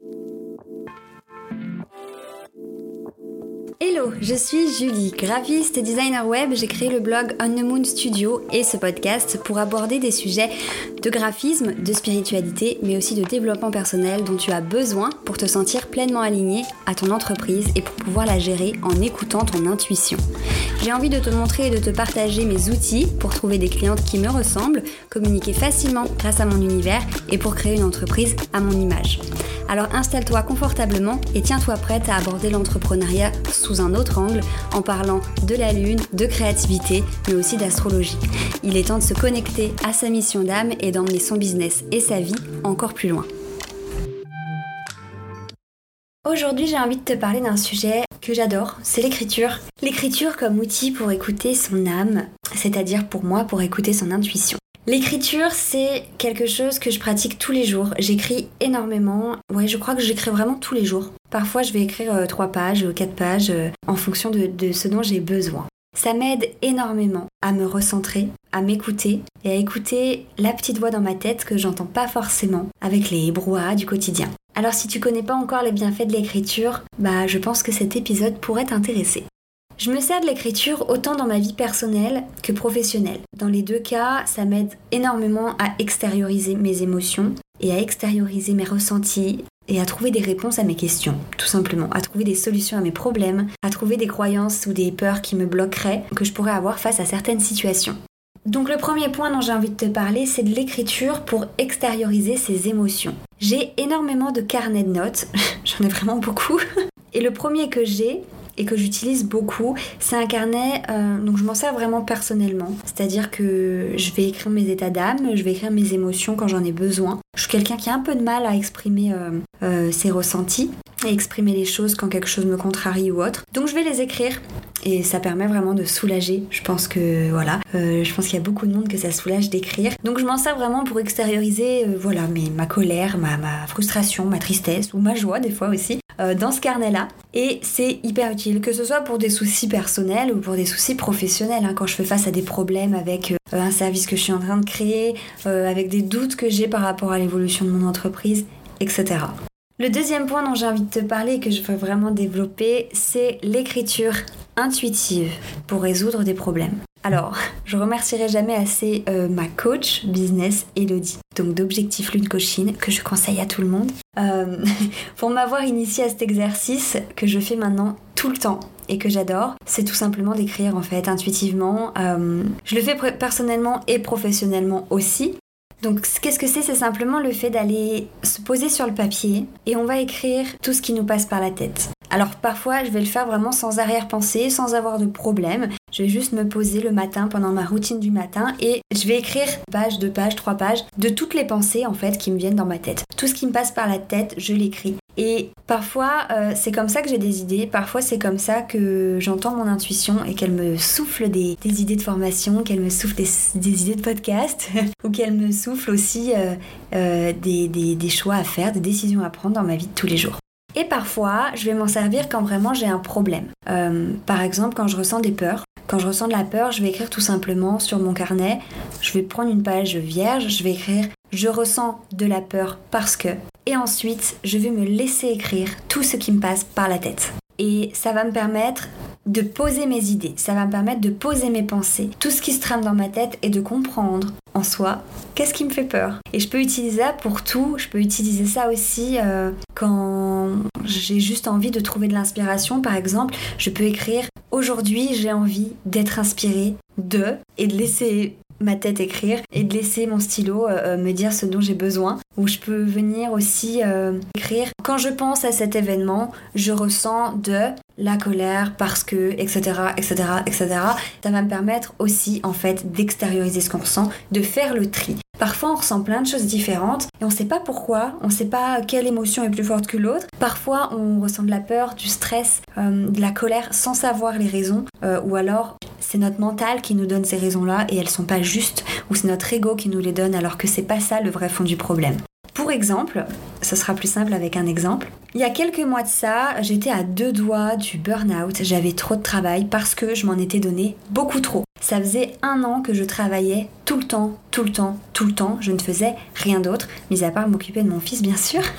thank you Hello, je suis Julie, graphiste et designer web. J'ai créé le blog On the Moon Studio et ce podcast pour aborder des sujets de graphisme, de spiritualité, mais aussi de développement personnel dont tu as besoin pour te sentir pleinement aligné à ton entreprise et pour pouvoir la gérer en écoutant ton intuition. J'ai envie de te montrer et de te partager mes outils pour trouver des clientes qui me ressemblent, communiquer facilement grâce à mon univers et pour créer une entreprise à mon image. Alors installe-toi confortablement et tiens-toi prête à aborder l'entrepreneuriat un autre angle en parlant de la lune, de créativité, mais aussi d'astrologie. Il est temps de se connecter à sa mission d'âme et d'emmener son business et sa vie encore plus loin. Aujourd'hui, j'ai envie de te parler d'un sujet que j'adore, c'est l'écriture. L'écriture comme outil pour écouter son âme, c'est-à-dire pour moi pour écouter son intuition. L'écriture, c'est quelque chose que je pratique tous les jours. J'écris énormément. Ouais, je crois que j'écris vraiment tous les jours. Parfois, je vais écrire euh, trois pages ou quatre pages euh, en fonction de, de ce dont j'ai besoin. Ça m'aide énormément à me recentrer, à m'écouter et à écouter la petite voix dans ma tête que j'entends pas forcément avec les brouhahas du quotidien. Alors si tu connais pas encore les bienfaits de l'écriture, bah je pense que cet épisode pourrait t'intéresser. Je me sers de l'écriture autant dans ma vie personnelle que professionnelle. Dans les deux cas, ça m'aide énormément à extérioriser mes émotions et à extérioriser mes ressentis et à trouver des réponses à mes questions, tout simplement, à trouver des solutions à mes problèmes, à trouver des croyances ou des peurs qui me bloqueraient, que je pourrais avoir face à certaines situations. Donc le premier point dont j'ai envie de te parler, c'est de l'écriture pour extérioriser ses émotions. J'ai énormément de carnets de notes, j'en ai vraiment beaucoup. Et le premier que j'ai, et que j'utilise beaucoup. C'est un carnet, euh, donc je m'en sers vraiment personnellement. C'est-à-dire que je vais écrire mes états d'âme, je vais écrire mes émotions quand j'en ai besoin. Je suis quelqu'un qui a un peu de mal à exprimer euh, euh, ses ressentis et exprimer les choses quand quelque chose me contrarie ou autre. Donc je vais les écrire et ça permet vraiment de soulager. Je pense que voilà, je pense qu'il y a beaucoup de monde que ça soulage d'écrire. Donc je m'en sers vraiment pour extérioriser voilà mais ma colère, ma, ma, frustration, ma tristesse ou ma joie des fois aussi dans ce carnet-là. Et c'est hyper utile, que ce soit pour des soucis personnels ou pour des soucis professionnels. Hein, quand je fais face à des problèmes avec euh, un service que je suis en train de créer, euh, avec des doutes que j'ai par rapport à l'évolution de mon entreprise, etc. Le deuxième point dont j'ai envie de te parler et que je veux vraiment développer, c'est l'écriture intuitive pour résoudre des problèmes. Alors, je remercierai jamais assez euh, ma coach business Elodie, donc d'Objectif Lune Cochine, que je conseille à tout le monde, euh, pour m'avoir initié à cet exercice que je fais maintenant tout le temps et que j'adore, c'est tout simplement d'écrire en fait intuitivement. Euh, je le fais personnellement et professionnellement aussi. Donc qu'est-ce que c'est? C'est simplement le fait d'aller se poser sur le papier et on va écrire tout ce qui nous passe par la tête. Alors parfois je vais le faire vraiment sans arrière-pensée, sans avoir de problème. Je vais juste me poser le matin pendant ma routine du matin et je vais écrire page, deux pages, trois pages de toutes les pensées en fait qui me viennent dans ma tête. Tout ce qui me passe par la tête, je l'écris. Et parfois, euh, c'est comme ça que j'ai des idées, parfois c'est comme ça que j'entends mon intuition et qu'elle me souffle des, idées de formation, qu'elle me souffle des, idées de podcast, ou qu'elle me souffle aussi euh, euh, des choix à faire, des décisions à prendre dans ma vie de tous les jours. Et parfois, je vais m'en servir quand vraiment j'ai un problème. par exemple, quand je ressens des peurs, quand je ressens de la peur, je vais écrire tout simplement sur mon carnet, je vais prendre une page vierge, je vais écrire je ressens de la peur parce que. Et ensuite, je vais me laisser écrire tout ce qui me passe par la tête. Et ça va me permettre de poser mes idées, ça va me permettre de poser mes pensées, tout ce qui se trame dans ma tête et de comprendre en soi qu'est-ce qui me fait peur. Et je peux utiliser ça pour tout, je peux utiliser ça aussi euh, quand j'ai juste envie de trouver de l'inspiration. Par exemple, je peux écrire aujourd'hui j'ai envie d'être inspiré de et de laisser ma tête écrire et de laisser mon stylo euh, euh, me dire ce dont j'ai besoin. Ou je peux venir aussi euh, écrire quand je pense à cet événement, je ressens de la colère parce que, etc., etc., etc. Ça va me permettre aussi en fait d'extérioriser ce qu'on ressent, de faire le tri. Parfois, on ressent plein de choses différentes et on ne sait pas pourquoi, on ne sait pas quelle émotion est plus forte que l'autre. Parfois, on ressent de la peur, du stress, de la colère sans savoir les raisons ou alors c'est notre mental qui nous donne ces raisons-là et elles sont pas justes, ou c'est notre ego qui nous les donne alors que c'est pas ça le vrai fond du problème. Pour exemple, ce sera plus simple avec un exemple. Il y a quelques mois de ça, j'étais à deux doigts du burn-out. J'avais trop de travail parce que je m'en étais donné beaucoup trop. Ça faisait un an que je travaillais tout le temps, tout le temps, tout le temps. Je ne faisais rien d'autre, mis à part m'occuper de mon fils, bien sûr.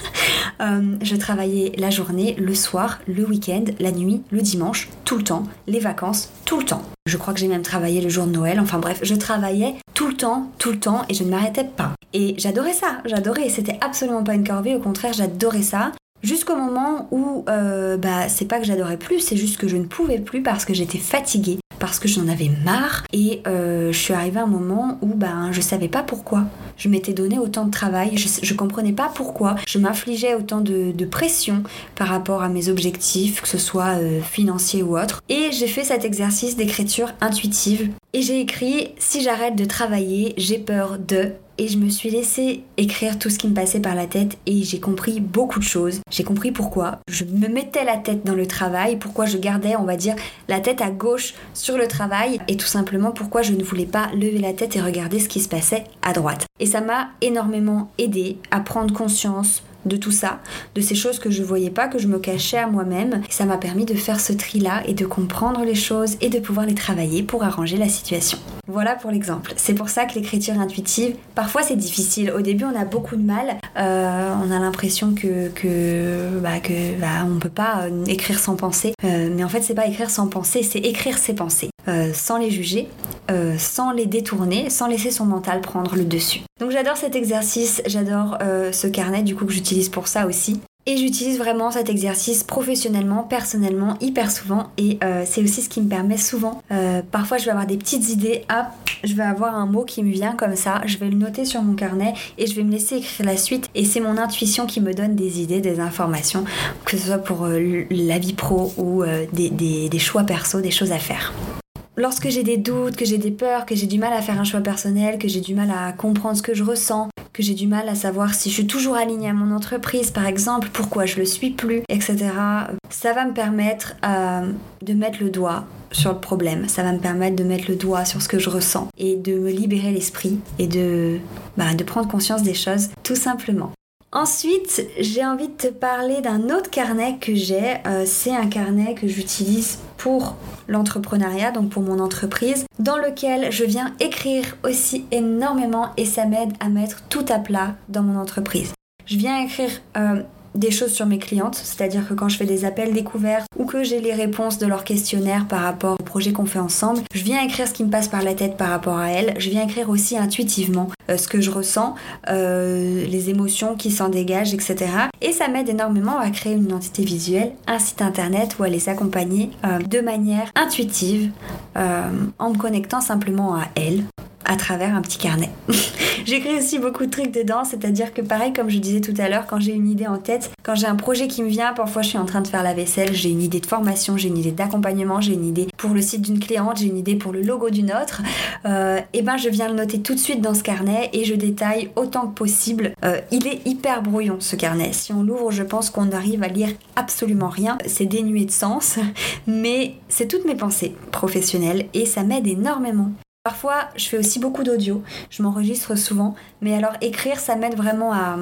Euh, je travaillais la journée, le soir, le week-end, la nuit, le dimanche, tout le temps, les vacances, tout le temps. Je crois que j'ai même travaillé le jour de Noël. Enfin bref, je travaillais tout le temps, tout le temps, et je ne m'arrêtais pas. Et j'adorais ça, j'adorais. C'était absolument pas une corvée, au contraire, j'adorais ça. Jusqu'au moment où, euh, bah, c'est pas que j'adorais plus, c'est juste que je ne pouvais plus parce que j'étais fatiguée, parce que j'en avais marre, et euh, je suis arrivée à un moment où, bah, je savais pas pourquoi. Je m'étais donné autant de travail, je, je comprenais pas pourquoi. Je m'infligeais autant de, pression par rapport à mes objectifs, que ce soit euh, financier ou autre. Et j'ai fait cet exercice d'écriture intuitive. Et j'ai écrit si j'arrête de travailler, j'ai peur de et je me suis laissé écrire tout ce qui me passait par la tête et j'ai compris beaucoup de choses. J'ai compris pourquoi je me mettais la tête dans le travail, pourquoi je gardais, on va dire, la tête à gauche sur le travail et tout simplement pourquoi je ne voulais pas lever la tête et regarder ce qui se passait à droite. Et ça m'a énormément aidé à prendre conscience de tout ça, de ces choses que je voyais pas, que je me cachais à moi-même. Ça m'a permis de faire ce tri-là et de comprendre les choses et de pouvoir les travailler pour arranger la situation. Voilà pour l'exemple. C'est pour ça que l'écriture intuitive, parfois c'est difficile. Au début, on a beaucoup de mal. Euh, on a l'impression que que bah, que bah, on peut pas euh, écrire sans penser. Euh, mais en fait, c'est pas écrire sans penser, c'est écrire ses pensées, sans les juger, sans les détourner, sans laisser son mental prendre le dessus. Donc j'adore cet exercice, j'adore ce carnet du coup que j'utilise pour ça aussi. Et j'utilise vraiment cet exercice professionnellement, personnellement, hyper souvent. Et euh, c'est aussi ce qui me permet souvent. Euh, parfois, je vais avoir des petites idées. Ah, je vais avoir un mot qui me vient comme ça. Je vais le noter sur mon carnet et je vais me laisser écrire la suite. Et c'est mon intuition qui me donne des idées, des informations, que ce soit pour euh, la vie pro ou des, des choix perso, des choses à faire lorsque j'ai des doutes, que j'ai des peurs, que j'ai du mal à faire un choix personnel, que j'ai du mal à comprendre ce que je ressens, que j'ai du mal à savoir si je suis toujours alignée à mon entreprise, par exemple, pourquoi je le suis plus, etc. Ça va me permettre euh, de mettre le doigt sur le problème, ça va me permettre de mettre le doigt sur ce que je ressens et de me libérer l'esprit et de, bah, de prendre conscience des choses tout simplement. Ensuite, j'ai envie de te parler d'un autre carnet que j'ai. Euh, c'est un carnet que j'utilise pour l'entrepreneuriat, donc pour mon entreprise, dans lequel je viens écrire aussi énormément et ça m'aide à mettre tout à plat dans mon entreprise. Je viens écrire euh, des choses sur mes clientes, c'est-à-dire que quand je fais des appels découverts ou que j'ai les réponses de leur questionnaire par rapport au projet qu'on fait ensemble, je viens écrire ce qui me passe par la tête par rapport à elles, je viens écrire aussi intuitivement euh, ce que je ressens, euh, les émotions qui s'en dégagent, etc. Et ça m'aide énormément à créer une identité visuelle, un site internet ou à les accompagner euh, de manière intuitive en me connectant simplement à elles à travers un petit carnet. J'écris aussi beaucoup de trucs dedans, c'est-à-dire que pareil comme je disais tout à l'heure, quand j'ai une idée en tête, quand j'ai un projet qui me vient, parfois je suis en train de faire la vaisselle, j'ai une idée de formation, j'ai une idée d'accompagnement, j'ai une idée pour le site d'une cliente, j'ai une idée pour le logo d'une autre, euh, et ben je viens le noter tout de suite dans ce carnet et je détaille autant que possible. Euh, il est hyper brouillon ce carnet. Si on l'ouvre, je pense qu'on arrive à lire absolument rien. C'est dénué de sens, mais c'est toutes mes pensées professionnelles et ça m'aide énormément. Parfois, je fais aussi beaucoup d'audio, je m'enregistre souvent, mais alors écrire, ça m'aide vraiment à,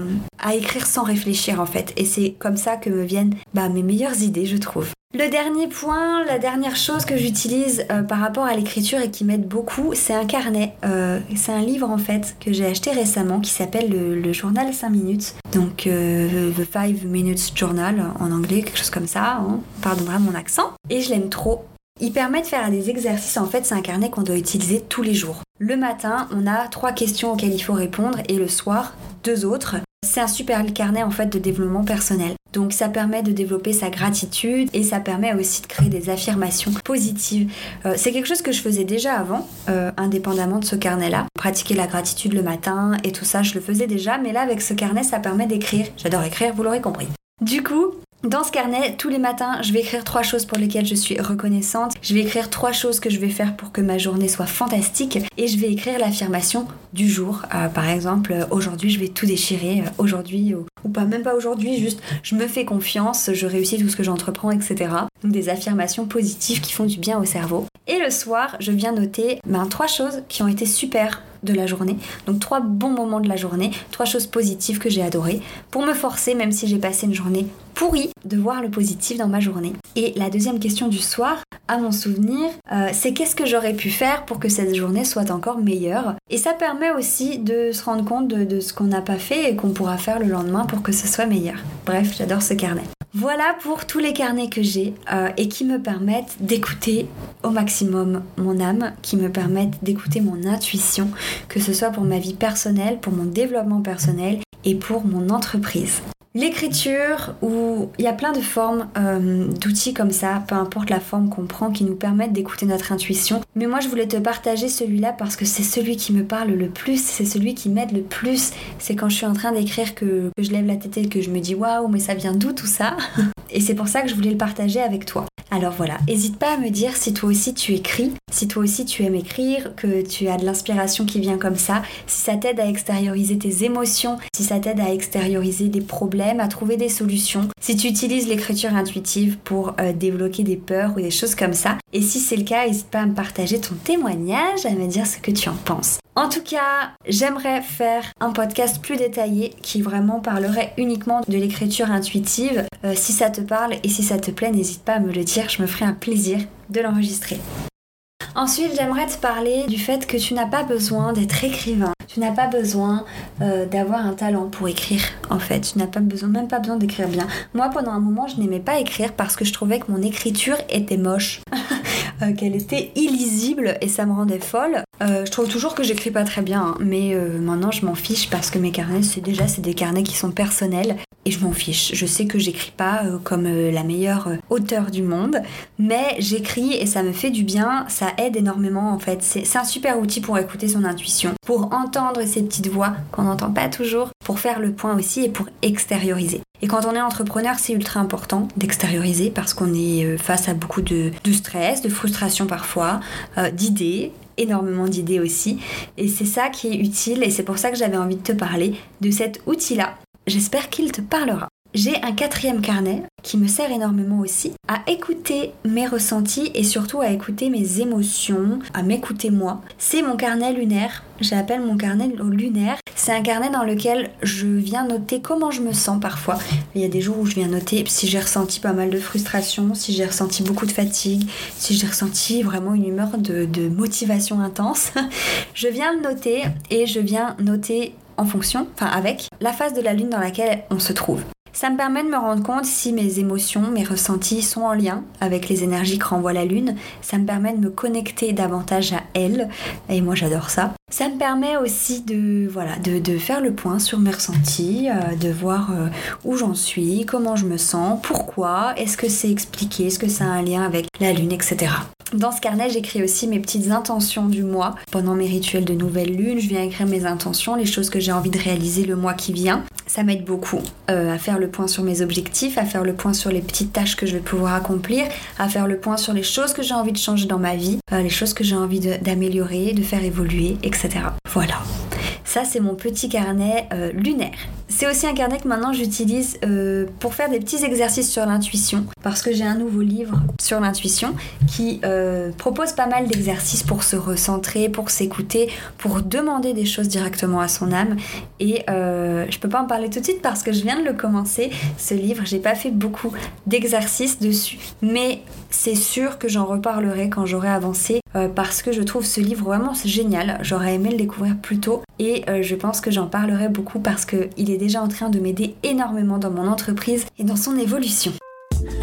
écrire sans réfléchir en fait. Et c'est comme ça que me viennent bah, mes meilleures idées, je trouve. Le dernier point, la dernière chose que j'utilise euh, par rapport à l'écriture et qui m'aide beaucoup, c'est un carnet. Euh, c'est un livre en fait que j'ai acheté récemment qui s'appelle le, journal 5 minutes. Donc euh, The 5 Minutes Journal en anglais, quelque chose comme ça. Hein. Pardonnera mon accent. Et je l'aime trop il permet de faire des exercices. En fait, c'est un carnet qu'on doit utiliser tous les jours. Le matin, on a trois questions auxquelles il faut répondre et le soir, deux autres. C'est un super carnet en fait de développement personnel. Donc ça permet de développer sa gratitude et ça permet aussi de créer des affirmations positives. Euh, c'est quelque chose que je faisais déjà avant, euh, indépendamment de ce carnet-là. Pratiquer la gratitude le matin et tout ça, je le faisais déjà, mais là avec ce carnet, ça permet d'écrire. J'adore écrire, vous l'aurez compris. Du coup, dans ce carnet, tous les matins, je vais écrire trois choses pour lesquelles je suis reconnaissante. Je vais écrire trois choses que je vais faire pour que ma journée soit fantastique. Et je vais écrire l'affirmation du jour. Euh, par exemple, euh, aujourd'hui, je vais tout déchirer. Euh, aujourd'hui, ou, pas, même pas aujourd'hui, juste je me fais confiance, je réussis tout ce que j'entreprends, etc. Donc des affirmations positives qui font du bien au cerveau. Et le soir, je viens noter ben, trois choses qui ont été super de la journée. Donc trois bons moments de la journée, trois choses positives que j'ai adorées pour me forcer, même si j'ai passé une journée pourri de voir le positif dans ma journée. Et la deuxième question du soir, à mon souvenir, euh, c'est qu'est-ce que j'aurais pu faire pour que cette journée soit encore meilleure? Et ça permet aussi de se rendre compte de, ce qu'on n'a pas fait et qu'on pourra faire le lendemain pour que ce soit meilleur. Bref, j'adore ce carnet. Voilà pour tous les carnets que j'ai euh, et qui me permettent d'écouter au maximum mon âme, qui me permettent d'écouter mon intuition, que ce soit pour ma vie personnelle, pour mon développement personnel et pour mon entreprise. L'écriture, où il y a plein de formes euh, d'outils comme ça, peu importe la forme qu'on prend, qui nous permettent d'écouter notre intuition. Mais moi, je voulais te partager celui-là parce que c'est celui qui me parle le plus, c'est celui qui m'aide le plus. C'est quand je suis en train d'écrire que, que, je lève la tête et que je me dis waouh, mais ça vient d'où tout ça? Et c'est pour ça que je voulais le partager avec toi. Alors voilà, n'hésite pas à me dire si toi aussi tu écris, si toi aussi tu aimes écrire, que tu as de l'inspiration qui vient comme ça, si ça t'aide à extérioriser tes émotions, si ça t'aide à extérioriser des problèmes, à trouver des solutions, si tu utilises l'écriture intuitive pour euh, débloquer des peurs ou des choses comme ça. Et si c'est le cas, n'hésite pas à me partager ton témoignage, à me dire ce que tu en penses. En tout cas, j'aimerais faire un podcast plus détaillé qui vraiment parlerait uniquement de l'écriture intuitive. Euh, si ça te parle et si ça te plaît, n'hésite pas à me le dire, je me ferai un plaisir de l'enregistrer. Ensuite, j'aimerais te parler du fait que tu n'as pas besoin d'être écrivain. Tu n'as pas besoin euh, d'avoir un talent pour écrire, en fait. Tu n'as pas besoin, même pas besoin d'écrire bien. Moi, pendant un moment, je n'aimais pas écrire parce que je trouvais que mon écriture était moche. Euh, qu'elle était illisible et ça me rendait folle. Euh, je trouve toujours que j'écris pas très bien, hein, mais euh, maintenant je m'en fiche parce que mes carnets, c'est déjà c'est des carnets qui sont personnels et je m'en fiche. Je sais que j'écris pas comme la meilleure auteure du monde, mais j'écris et ça me fait du bien, ça aide énormément en fait. C'est un super outil pour écouter son intuition, pour entendre ces petites voix qu'on n'entend pas toujours, pour faire le point aussi et pour extérioriser. Et quand on est entrepreneur, c'est ultra important d'extérioriser parce qu'on est euh, face à beaucoup de, stress, de frustration parfois, euh, d'idées, énormément d'idées aussi. Et c'est ça qui est utile et c'est pour ça que j'avais envie de te parler de cet outil-là. J'espère qu'il te parlera. J'ai un quatrième carnet qui me sert énormément aussi à écouter mes ressentis et surtout à écouter mes émotions, à m'écouter moi. C'est mon carnet lunaire. J'appelle mon carnet lunaire. C'est un carnet dans lequel je viens noter comment je me sens parfois. Il y a des jours où je viens noter si j'ai ressenti pas mal de frustration, si j'ai ressenti beaucoup de fatigue, si j'ai ressenti vraiment une humeur de, motivation intense. je viens le noter et je viens noter en fonction, enfin avec, la phase de la lune dans laquelle on se trouve. Ça me permet de me rendre compte si mes émotions, mes ressentis sont en lien avec les énergies que renvoie la Lune. Ça me permet de me connecter davantage à elle. Et moi j'adore ça. Ça me permet aussi de, voilà, de, faire le point sur mes ressentis, euh, de voir euh, où j'en suis, comment je me sens, pourquoi, est-ce que c'est expliqué, est-ce que ça a un lien avec la Lune, etc. Dans ce carnet, j'écris aussi mes petites intentions du mois. Pendant mes rituels de nouvelle lune, je viens écrire mes intentions, les choses que j'ai envie de réaliser le mois qui vient. Ça m'aide beaucoup euh, à faire le point sur mes objectifs, à faire le point sur les petites tâches que je vais pouvoir accomplir, à faire le point sur les choses que j'ai envie de changer dans ma vie, euh, les choses que j'ai envie d'améliorer, de, faire évoluer, etc. Voilà. Ça, c'est mon petit carnet euh, lunaire. C'est aussi un carnet que maintenant j'utilise euh, pour faire des petits exercices sur l'intuition, parce que j'ai un nouveau livre sur l'intuition qui euh, propose pas mal d'exercices pour se recentrer, pour s'écouter, pour demander des choses directement à son âme. Et je peux pas en parler tout de suite parce que je viens de le commencer, ce livre. J'ai pas fait beaucoup d'exercices dessus, mais c'est sûr que j'en reparlerai quand j'aurai avancé parce que je trouve ce livre vraiment génial. J'aurais aimé le découvrir plus tôt et euh, je pense que j'en parlerai beaucoup parce qu'il déjà en train de m'aider énormément dans mon entreprise et dans son évolution.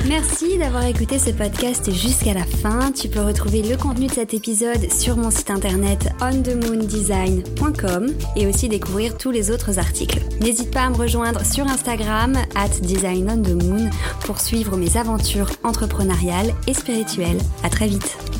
Merci d'avoir écouté ce podcast jusqu'à la fin. Tu peux retrouver le contenu de cet épisode sur mon site internet onthemoondesign.com et aussi découvrir tous les autres articles. N'hésite pas à me rejoindre sur Instagram at designonthemoon pour suivre mes aventures entrepreneuriales et spirituelles. À très vite.